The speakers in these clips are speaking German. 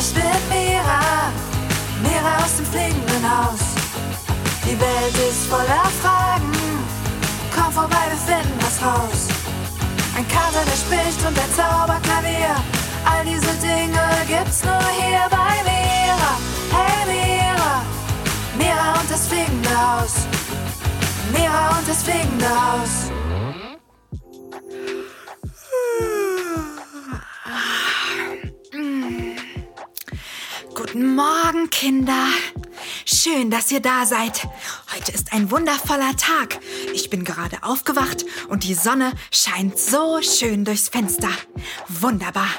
Ich bin Mira, Mira aus dem fliegenden Haus. Die Welt ist voller Fragen. Komm vorbei, wir finden was raus. Ein Kater, der spricht und der Zauberklavier. All diese Dinge gibt's nur hier bei Mira. Hey Mira, Mira und das fliegende Haus. Mira und das fliegende Haus. Guten Morgen, Kinder. Schön, dass ihr da seid. Heute ist ein wundervoller Tag. Ich bin gerade aufgewacht und die Sonne scheint so schön durchs Fenster. Wunderbar.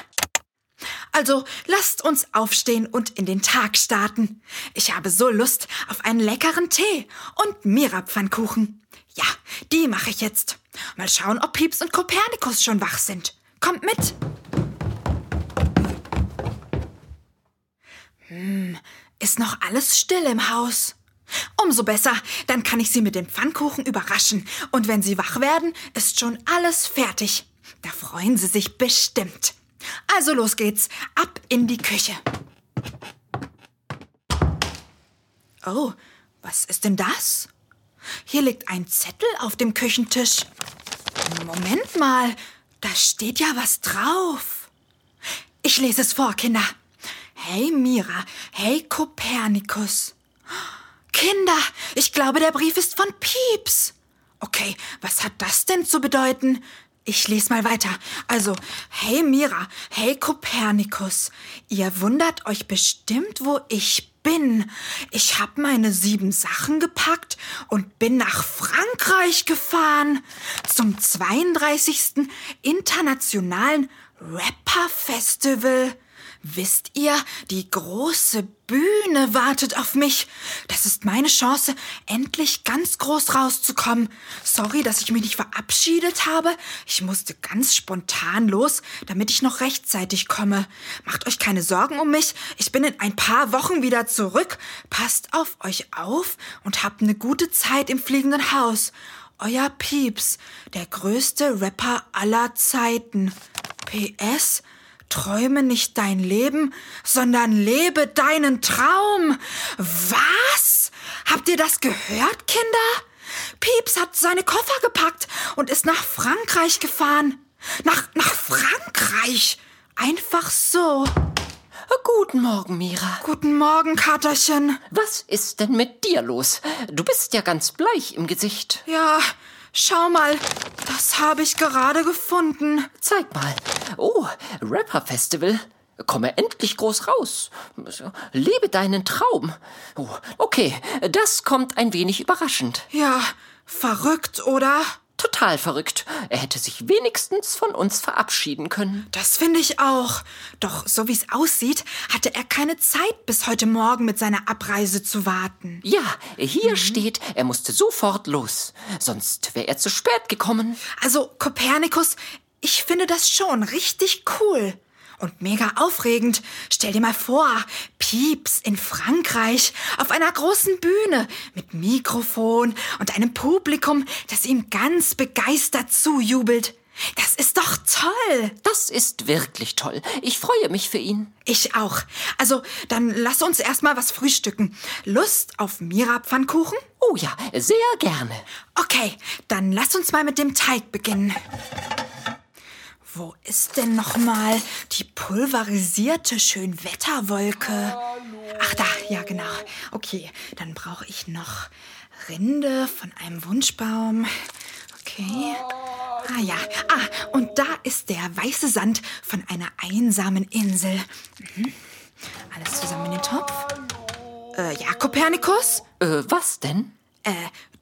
Also lasst uns aufstehen und in den Tag starten. Ich habe so Lust auf einen leckeren Tee und Mirapfannkuchen. Ja, die mache ich jetzt. Mal schauen, ob Pieps und Kopernikus schon wach sind. Kommt mit. Hm, ist noch alles still im Haus. Umso besser, dann kann ich sie mit dem Pfannkuchen überraschen. Und wenn sie wach werden, ist schon alles fertig. Da freuen sie sich bestimmt. Also los geht's, ab in die Küche. Oh, was ist denn das? Hier liegt ein Zettel auf dem Küchentisch. Moment mal, da steht ja was drauf. Ich lese es vor, Kinder. Hey Mira, hey Kopernikus. Kinder, ich glaube, der Brief ist von Pieps. Okay, was hat das denn zu bedeuten? Ich lese mal weiter. Also, hey Mira, hey Kopernikus, ihr wundert euch bestimmt, wo ich bin. Ich habe meine sieben Sachen gepackt und bin nach Frankreich gefahren zum 32. Internationalen Rapper Festival. Wisst ihr, die große Bühne wartet auf mich. Das ist meine Chance, endlich ganz groß rauszukommen. Sorry, dass ich mich nicht verabschiedet habe. Ich musste ganz spontan los, damit ich noch rechtzeitig komme. Macht euch keine Sorgen um mich. Ich bin in ein paar Wochen wieder zurück. Passt auf euch auf und habt eine gute Zeit im fliegenden Haus. Euer Pieps, der größte Rapper aller Zeiten. PS, Träume nicht dein Leben, sondern lebe deinen Traum. Was? Habt ihr das gehört, Kinder? Pieps hat seine Koffer gepackt und ist nach Frankreich gefahren. Nach, nach Frankreich. Einfach so. Guten Morgen, Mira. Guten Morgen, Katerchen. Was ist denn mit dir los? Du bist ja ganz bleich im Gesicht. Ja, schau mal. Das habe ich gerade gefunden. Zeig mal. Oh, Rapper Festival. Komme endlich groß raus. Lebe deinen Traum. Oh, okay, das kommt ein wenig überraschend. Ja, verrückt, oder? Total verrückt. Er hätte sich wenigstens von uns verabschieden können. Das finde ich auch. Doch so wie es aussieht, hatte er keine Zeit, bis heute Morgen mit seiner Abreise zu warten. Ja, hier mhm. steht, er musste sofort los. Sonst wäre er zu spät gekommen. Also, Kopernikus, ich finde das schon richtig cool. Und mega aufregend. Stell dir mal vor, Pieps in Frankreich auf einer großen Bühne mit Mikrofon und einem Publikum, das ihm ganz begeistert zujubelt. Das ist doch toll. Das ist wirklich toll. Ich freue mich für ihn. Ich auch. Also, dann lass uns erstmal was frühstücken. Lust auf Mira-Pfannkuchen? Oh ja, sehr gerne. Okay, dann lass uns mal mit dem Teig beginnen. Wo ist denn noch mal die pulverisierte Schönwetterwolke? Ach da, ja genau. Okay, dann brauche ich noch Rinde von einem Wunschbaum. Okay. Ah ja. Ah, und da ist der weiße Sand von einer einsamen Insel. Mhm. Alles zusammen in den Topf. Äh, ja, Kopernikus? Äh, was denn? Äh,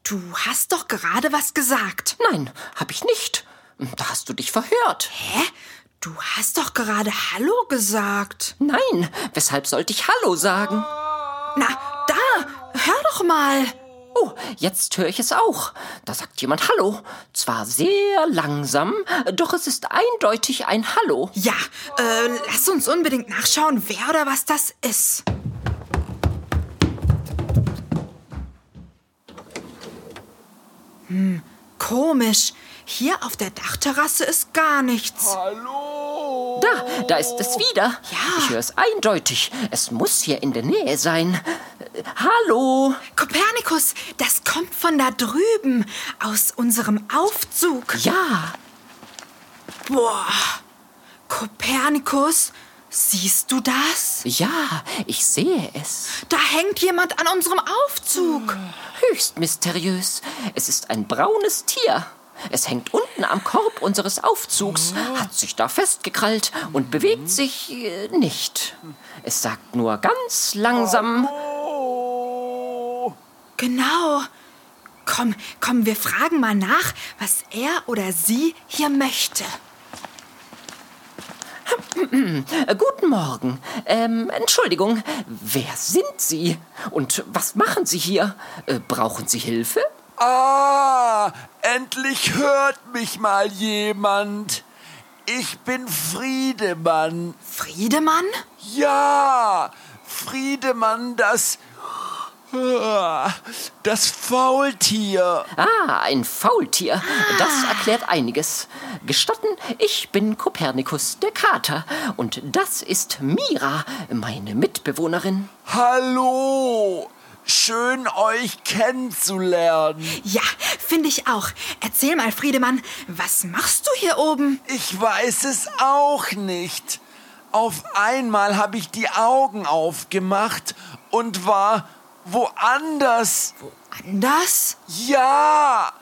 du hast doch gerade was gesagt. Nein, hab ich nicht. Da hast du dich verhört. Hä? Du hast doch gerade Hallo gesagt. Nein, weshalb sollte ich Hallo sagen? Na, da, hör doch mal. Oh, jetzt höre ich es auch. Da sagt jemand Hallo. Zwar sehr langsam, doch es ist eindeutig ein Hallo. Ja, äh, lass uns unbedingt nachschauen, wer oder was das ist. Hm, komisch. Hier auf der Dachterrasse ist gar nichts. Hallo! Da, da ist es wieder. Ja. Ich höre es eindeutig. Es muss hier in der Nähe sein. Hallo? Kopernikus, das kommt von da drüben, aus unserem Aufzug. Ja. Boah. Kopernikus, siehst du das? Ja, ich sehe es. Da hängt jemand an unserem Aufzug. Höchst mysteriös. Es ist ein braunes Tier. Es hängt unten am Korb unseres Aufzugs, hat sich da festgekrallt und bewegt sich äh, nicht. Es sagt nur ganz langsam. Genau. Komm, komm, wir fragen mal nach, was er oder sie hier möchte. Äh, Guten Morgen. Ähm, Entschuldigung, wer sind Sie? Und was machen Sie hier? Äh, brauchen Sie Hilfe? Ah, endlich hört mich mal jemand. Ich bin Friedemann. Friedemann? Ja, Friedemann, das. Das Faultier. Ah, ein Faultier. Das erklärt einiges. Gestatten, ich bin Kopernikus, der Kater. Und das ist Mira, meine Mitbewohnerin. Hallo. Schön euch kennenzulernen. Ja, finde ich auch. Erzähl mal, Friedemann, was machst du hier oben? Ich weiß es auch nicht. Auf einmal habe ich die Augen aufgemacht und war woanders. Anders? Ja,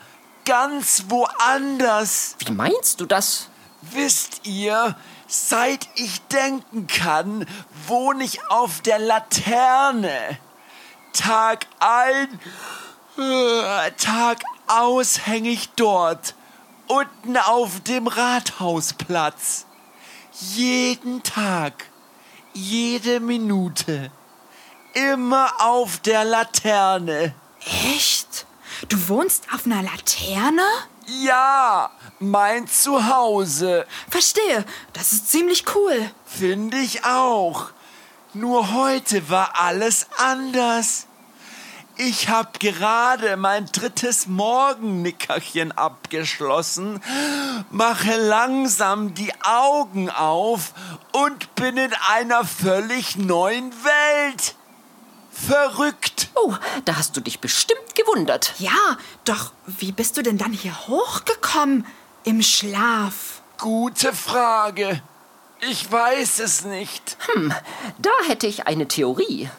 ganz woanders. Wie meinst du das? Wisst ihr, seit ich denken kann, wohne ich auf der Laterne. Tag ein, äh, Tag aus hänge ich dort, unten auf dem Rathausplatz. Jeden Tag, jede Minute, immer auf der Laterne. Echt? Du wohnst auf einer Laterne? Ja, mein Zuhause. Verstehe, das ist ziemlich cool. Finde ich auch. Nur heute war alles anders. Ich habe gerade mein drittes Morgennickerchen abgeschlossen, mache langsam die Augen auf und bin in einer völlig neuen Welt. Verrückt. Oh, da hast du dich bestimmt gewundert. Ja, doch wie bist du denn dann hier hochgekommen? Im Schlaf. Gute Frage. Ich weiß es nicht. Da hätte ich eine Theorie.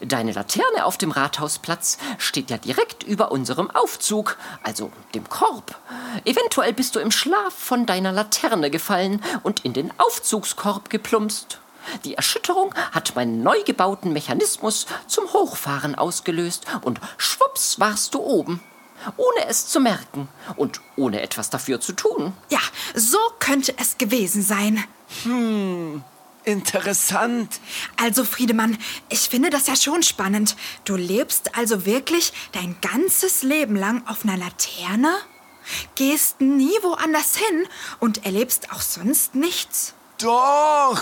Deine Laterne auf dem Rathausplatz steht ja direkt über unserem Aufzug, also dem Korb. Eventuell bist du im Schlaf von deiner Laterne gefallen und in den Aufzugskorb geplumpst. Die Erschütterung hat meinen neu gebauten Mechanismus zum Hochfahren ausgelöst und schwupps warst du oben. Ohne es zu merken und ohne etwas dafür zu tun. Ja, so könnte es gewesen sein. Interessant. Also, Friedemann, ich finde das ja schon spannend. Du lebst also wirklich dein ganzes Leben lang auf einer Laterne? Gehst nie woanders hin und erlebst auch sonst nichts? Doch,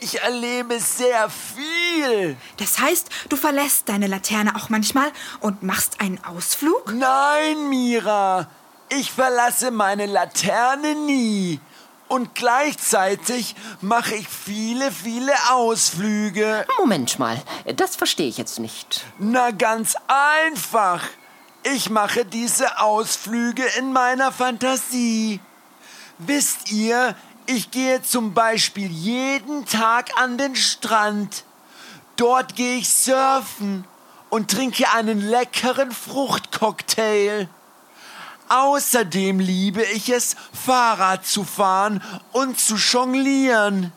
ich erlebe sehr viel. Das heißt, du verlässt deine Laterne auch manchmal und machst einen Ausflug? Nein, Mira, ich verlasse meine Laterne nie. Und gleichzeitig mache ich viele, viele Ausflüge. Moment mal, das verstehe ich jetzt nicht. Na ganz einfach. Ich mache diese Ausflüge in meiner Fantasie. Wisst ihr, ich gehe zum Beispiel jeden Tag an den Strand. Dort gehe ich surfen und trinke einen leckeren Fruchtcocktail. Außerdem liebe ich es, Fahrrad zu fahren und zu jonglieren.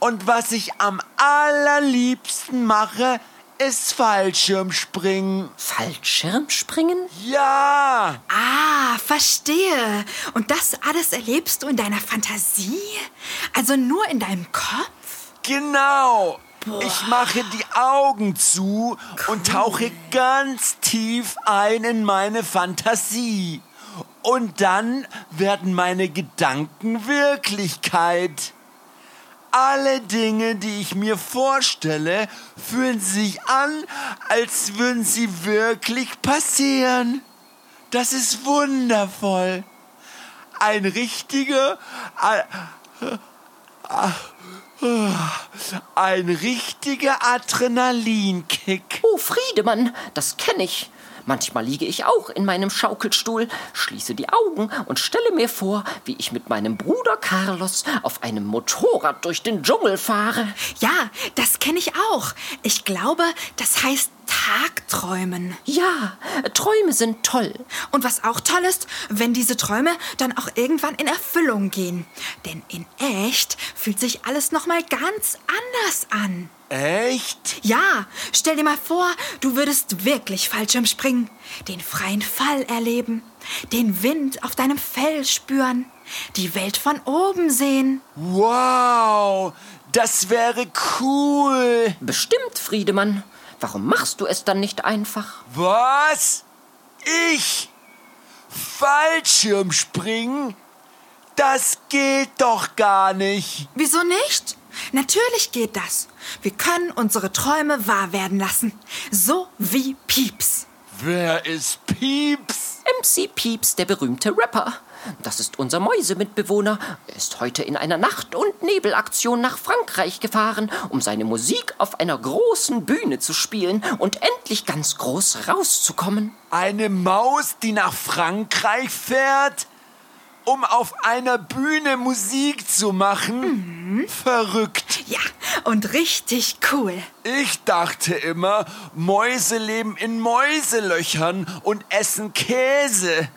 Und was ich am allerliebsten mache, ist Fallschirmspringen. Fallschirmspringen? Ja, Ah, verstehe. Und das alles erlebst du in deiner Fantasie? Also nur in deinem Kopf? genau. Ich mache die Augen zu und tauche ganz tief ein in meine Fantasie. Und dann werden meine Gedanken Wirklichkeit. Alle Dinge, die ich mir vorstelle, fühlen sich an, als würden sie wirklich passieren. Das ist wundervoll. Ein richtiger, Ein richtiger Adrenalinkick. Oh, Friedemann, das kenne ich. Manchmal liege ich auch in meinem Schaukelstuhl, schließe die Augen und stelle mir vor, wie ich mit meinem Bruder Carlos auf einem Motorrad durch den Dschungel fahre. Ja, das kenne ich auch. Ich glaube, das heißt Tagträumen. Ja, Träume sind toll. Und was auch toll ist, wenn diese Träume dann auch irgendwann in Erfüllung gehen. Denn in echt fühlt sich alles noch mal ganz anders an. Echt? Ja, stell dir mal vor, du würdest wirklich Fallschirm springen, den freien Fall erleben, den Wind auf deinem Fell spüren, die Welt von oben sehen. Wow, das wäre cool. Bestimmt, Friedemann. Warum machst du es dann nicht einfach? Was? Ich? Fallschirmspringen? Das geht doch gar nicht. Wieso nicht? Natürlich geht das. Wir können unsere Träume wahr werden lassen. So wie Pieps. Wer ist Pieps? MC Pieps, der berühmte Rapper. Das ist unser Mäusemitbewohner. Er ist heute in einer Nacht- und Nebelaktion nach Frankreich gefahren, um seine Musik auf einer großen Bühne zu spielen und endlich ganz groß rauszukommen. Eine Maus, die nach Frankreich fährt? Um auf einer Bühne Musik zu machen? Mhm. Verrückt. Ja, und richtig cool. Ich dachte immer, Mäuse leben in Mäuselöchern und essen Käse.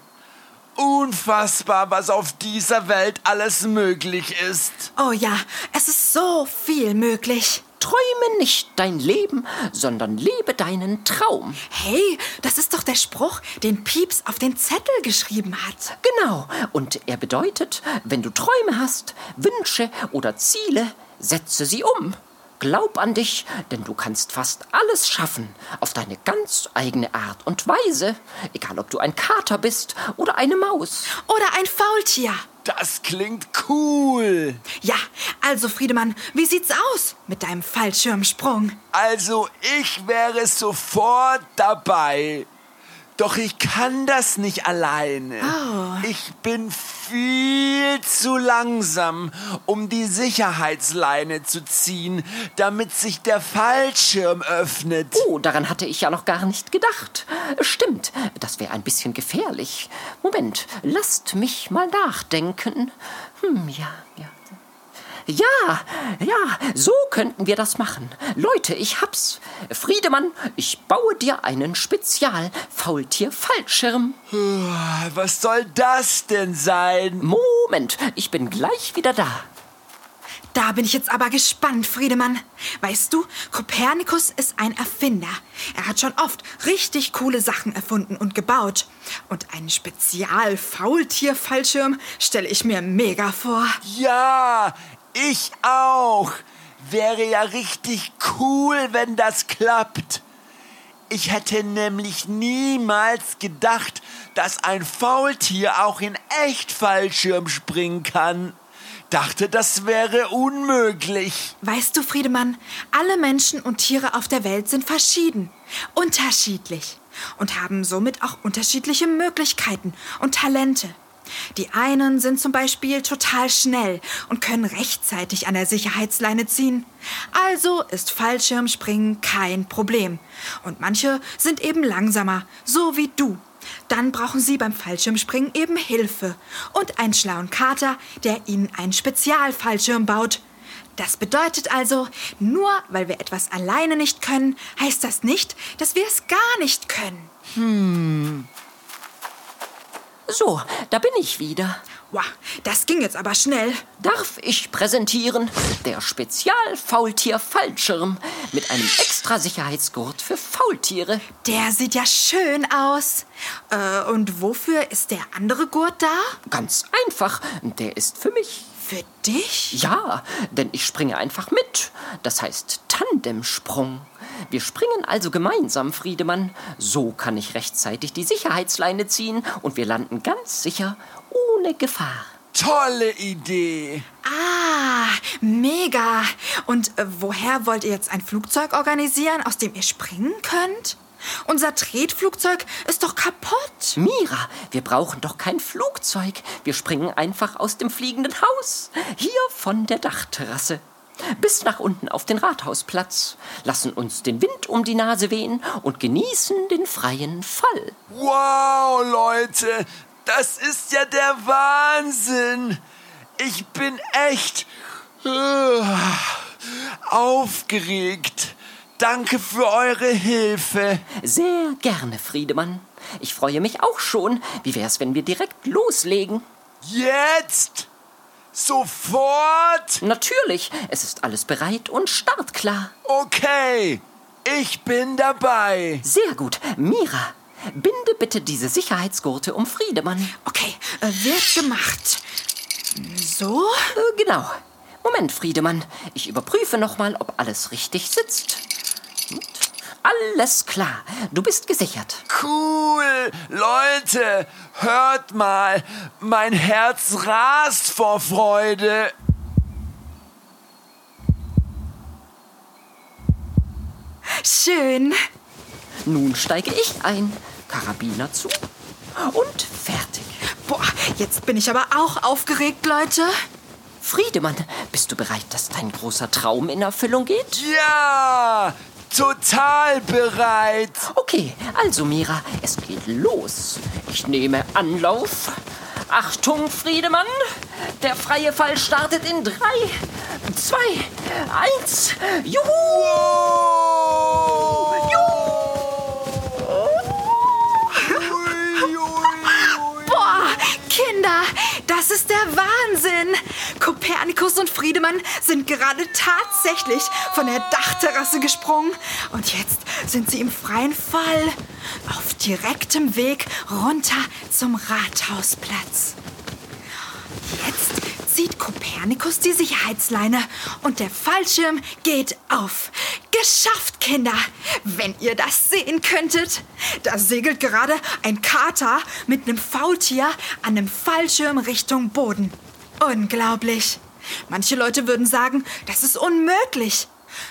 Unfassbar, was auf dieser Welt alles möglich ist. Oh ja, es ist so viel möglich. Träume nicht dein Leben, sondern lebe deinen Traum. Hey, das ist doch der Spruch, den Pieps auf den Zettel geschrieben hat. Genau, und er bedeutet, wenn du Träume hast, Wünsche oder Ziele, setze sie um. Glaub an dich, denn du kannst fast alles schaffen, auf deine ganz eigene Art und Weise, egal ob du ein Kater bist oder eine Maus. Oder ein Faultier. Das klingt cool. Ja, also Friedemann, wie sieht's aus mit deinem Fallschirmsprung? Also, ich wäre sofort dabei. Doch ich kann das nicht alleine. Oh. Ich bin viel zu langsam, um die Sicherheitsleine zu ziehen, damit sich der Fallschirm öffnet. Oh, daran hatte ich ja noch gar nicht gedacht. Stimmt, das wäre ein bisschen gefährlich. Moment, lasst mich mal nachdenken. Hm, ja, ja. Ja, ja, so könnten wir das machen. Leute, ich hab's. Friedemann, ich baue dir einen Spezial-Faultier-Fallschirm. Was soll das denn sein? Moment, ich bin gleich wieder da. Da bin ich jetzt aber gespannt, Friedemann. Weißt du, Kopernikus ist ein Erfinder. Er hat schon oft richtig coole Sachen erfunden und gebaut. Und einen Spezial-Faultier-Fallschirm stelle ich mir mega vor. Ja, ich auch. Wäre ja richtig cool, wenn das klappt. Ich hätte nämlich niemals gedacht, dass ein Faultier auch in echt Fallschirm springen kann. Dachte, das wäre unmöglich. Weißt du, Friedemann, alle Menschen und Tiere auf der Welt sind verschieden, unterschiedlich und haben somit auch unterschiedliche Möglichkeiten und Talente. Die einen sind zum Beispiel total schnell und können rechtzeitig an der Sicherheitsleine ziehen. Also ist Fallschirmspringen kein Problem. Und manche sind eben langsamer, so wie du. Dann brauchen sie beim Fallschirmspringen eben Hilfe und einen schlauen Kater, der ihnen einen Spezialfallschirm baut. Das bedeutet also, nur weil wir etwas alleine nicht können, heißt das nicht, dass wir es gar nicht können. Hm, so, da bin ich wieder. Wow, das ging jetzt aber schnell. Darf ich präsentieren? Der Spezial-Faultier-Fallschirm mit einem extra Sicherheitsgurt für Faultiere. Der sieht ja schön aus. Äh, und wofür ist der andere Gurt da? Ganz einfach. Der ist für mich. Für dich? Ja, denn ich springe einfach mit. Das heißt Tandemsprung. Wir springen also gemeinsam, Friedemann. So kann ich rechtzeitig die Sicherheitsleine ziehen und wir landen ganz sicher ohne Gefahr. Tolle Idee. Ah, mega. Und äh, woher wollt ihr jetzt ein Flugzeug organisieren, aus dem ihr springen könnt? Unser Tretflugzeug ist doch kaputt. Mira, wir brauchen doch kein Flugzeug. Wir springen einfach aus dem fliegenden Haus. Hier von der Dachterrasse. Bis nach unten auf den Rathausplatz. Lassen uns den Wind um die Nase wehen und genießen den freien Fall. Wow, Leute, das ist ja der Wahnsinn. Ich bin echt äh, aufgeregt. Danke für eure Hilfe. Sehr gerne, Friedemann. Ich freue mich auch schon. Wie wär's, wenn wir direkt loslegen? Jetzt? Sofort? Natürlich, es ist alles bereit und startklar. Okay, ich bin dabei. Sehr gut. Mira, binde bitte diese Sicherheitsgurte um Friedemann. Okay, äh, wird gemacht. So? Äh, genau. Moment, Friedemann. Ich überprüfe nochmal, ob alles richtig sitzt. Alles klar. Du bist gesichert. Cool. Leute, hört mal. Mein Herz rast vor Freude. Schön. Nun steige ich ein. Karabiner zu. Und fertig. Boah, jetzt bin ich aber auch aufgeregt, Leute. Friedemann, bist du bereit, dass dein großer Traum in Erfüllung geht? Ja, total bereit. Okay, also Mira, es geht los. Ich nehme Anlauf. Achtung, Friedemann. Der freie Fall startet in drei, zwei, eins. Juhu! Ui, ui, ui. Boah, Kinder, das ist der Wahnsinn. Kopernikus und Friedemann sind gerade tatsächlich von der Dachterrasse gesprungen. Und jetzt sind sie im freien Fall auf direktem Weg runter zum Rathausplatz. Jetzt zieht Kopernikus die Sicherheitsleine und der Fallschirm geht auf. Geschafft, Kinder! Wenn ihr das sehen könntet. Da segelt gerade ein Kater mit einem Faultier an einem Fallschirm Richtung Boden. Unglaublich. Manche Leute würden sagen, das ist unmöglich.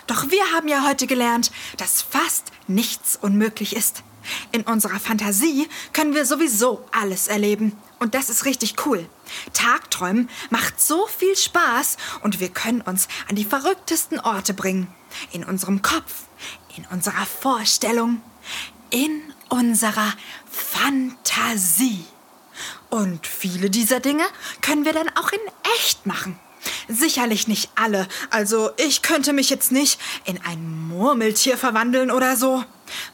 Doch wir haben ja heute gelernt, dass fast nichts unmöglich ist. In unserer Fantasie können wir sowieso alles erleben. Und das ist richtig cool. Tagträumen macht so viel Spaß und wir können uns an die verrücktesten Orte bringen. In unserem Kopf, in unserer Vorstellung, in unserer Fantasie. Und viele dieser Dinge können wir dann auch in echt machen. Sicherlich nicht alle. Also ich könnte mich jetzt nicht in ein Murmeltier verwandeln oder so.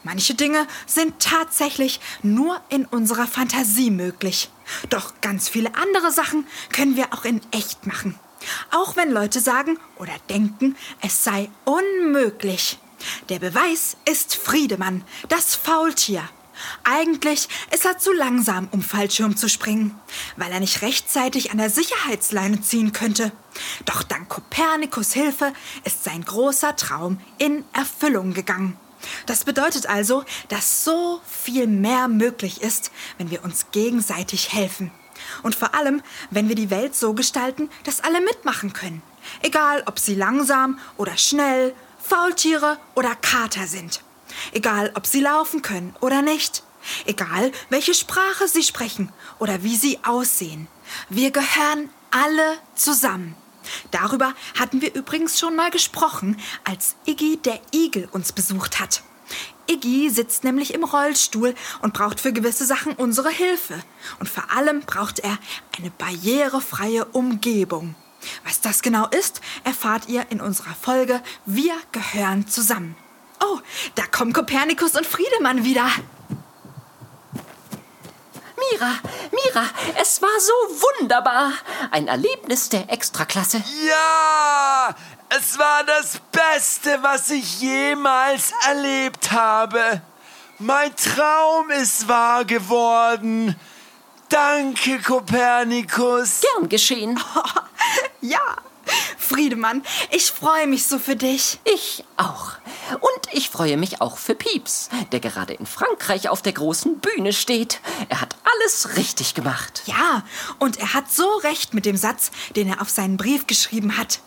Manche Dinge sind tatsächlich nur in unserer Fantasie möglich. Doch ganz viele andere Sachen können wir auch in echt machen. Auch wenn Leute sagen oder denken, es sei unmöglich. Der Beweis ist Friedemann, das Faultier. Eigentlich ist er zu langsam, um Fallschirm zu springen, weil er nicht rechtzeitig an der Sicherheitsleine ziehen könnte. Doch dank Kopernikus Hilfe ist sein großer Traum in Erfüllung gegangen. Das bedeutet also, dass so viel mehr möglich ist, wenn wir uns gegenseitig helfen. Und vor allem, wenn wir die Welt so gestalten, dass alle mitmachen können. Egal, ob sie langsam oder schnell, Faultiere oder Kater sind. Egal, ob sie laufen können oder nicht. Egal, welche Sprache sie sprechen oder wie sie aussehen. Wir gehören alle zusammen. Darüber hatten wir übrigens schon mal gesprochen, als Iggy der Igel uns besucht hat. Iggy sitzt nämlich im Rollstuhl und braucht für gewisse Sachen unsere Hilfe. Und vor allem braucht er eine barrierefreie Umgebung. Was das genau ist, erfahrt ihr in unserer Folge Wir gehören zusammen. Oh, da kommen Kopernikus und Friedemann wieder. Mira, Mira, es war so wunderbar. Ein Erlebnis der Extraklasse. Ja, es war das Beste, was ich jemals erlebt habe. Mein Traum ist wahr geworden. Danke, Kopernikus. Gern geschehen. Ja, Friedemann, ich freue mich so für dich. Ich auch. Und ich freue mich auch für Pieps, der gerade in Frankreich auf der großen Bühne steht. Er hat alles richtig gemacht. Ja, und er hat so recht mit dem Satz, den er auf seinen Brief geschrieben hat.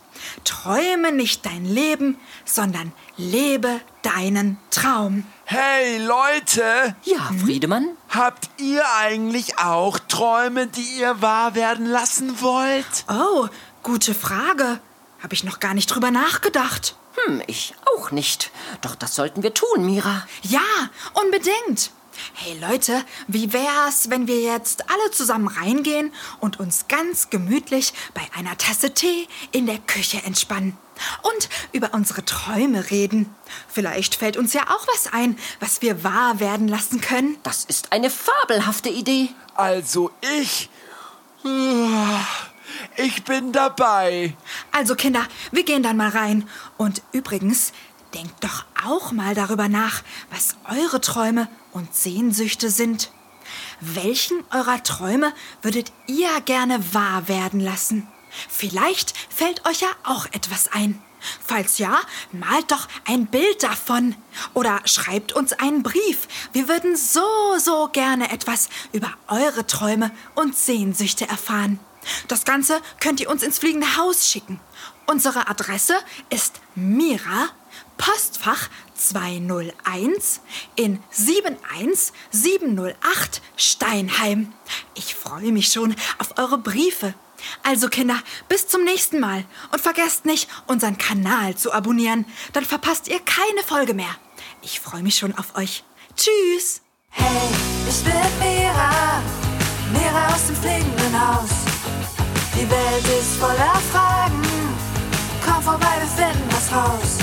Träume nicht dein Leben, sondern lebe deinen Traum. Hey Leute, Ja, Friedemann? habt ihr eigentlich auch Träume, die ihr wahr werden lassen wollt? Oh, gute Frage. Habe ich noch gar nicht drüber nachgedacht. Hm, ich auch nicht. Doch das sollten wir tun, Mira. Ja, unbedingt. Hey Leute, wie wär's, wenn wir jetzt alle zusammen reingehen und uns ganz gemütlich bei einer Tasse Tee in der Küche entspannen und über unsere Träume reden? Vielleicht fällt uns ja auch was ein, was wir wahr werden lassen können. Das ist eine fabelhafte Idee. Also ich. Ich bin dabei. Also Kinder, wir gehen dann mal rein. Und übrigens, denkt doch auch mal darüber nach, was eure Träume und Sehnsüchte sind. Welchen eurer Träume würdet ihr gerne wahr werden lassen? Vielleicht fällt euch ja auch etwas ein. Falls ja, malt doch ein Bild davon oder schreibt uns einen Brief. Wir würden so, so gerne etwas über eure Träume und Sehnsüchte erfahren. Das Ganze könnt ihr uns ins fliegende Haus schicken. Unsere Adresse ist Mira, Postfach 201 in 71708 Steinheim. Ich freue mich schon auf eure Briefe. Also Kinder, bis zum nächsten Mal und vergesst nicht, unseren Kanal zu abonnieren, dann verpasst ihr keine Folge mehr. Ich freue mich schon auf euch. Tschüss! Hey, ich bin Mira, Mira aus dem fliegenden Haus. Die Welt ist voller Fragen, komm vorbei, wir finden was raus.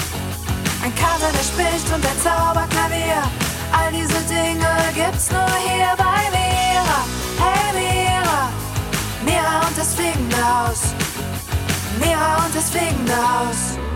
Ein Kater, der spricht und ein Zauberklavier, all diese Dinge gibt's nur hier bei Mira. Hey Mira, Mira und das fliegende Haus. Mira und das fliegende Haus.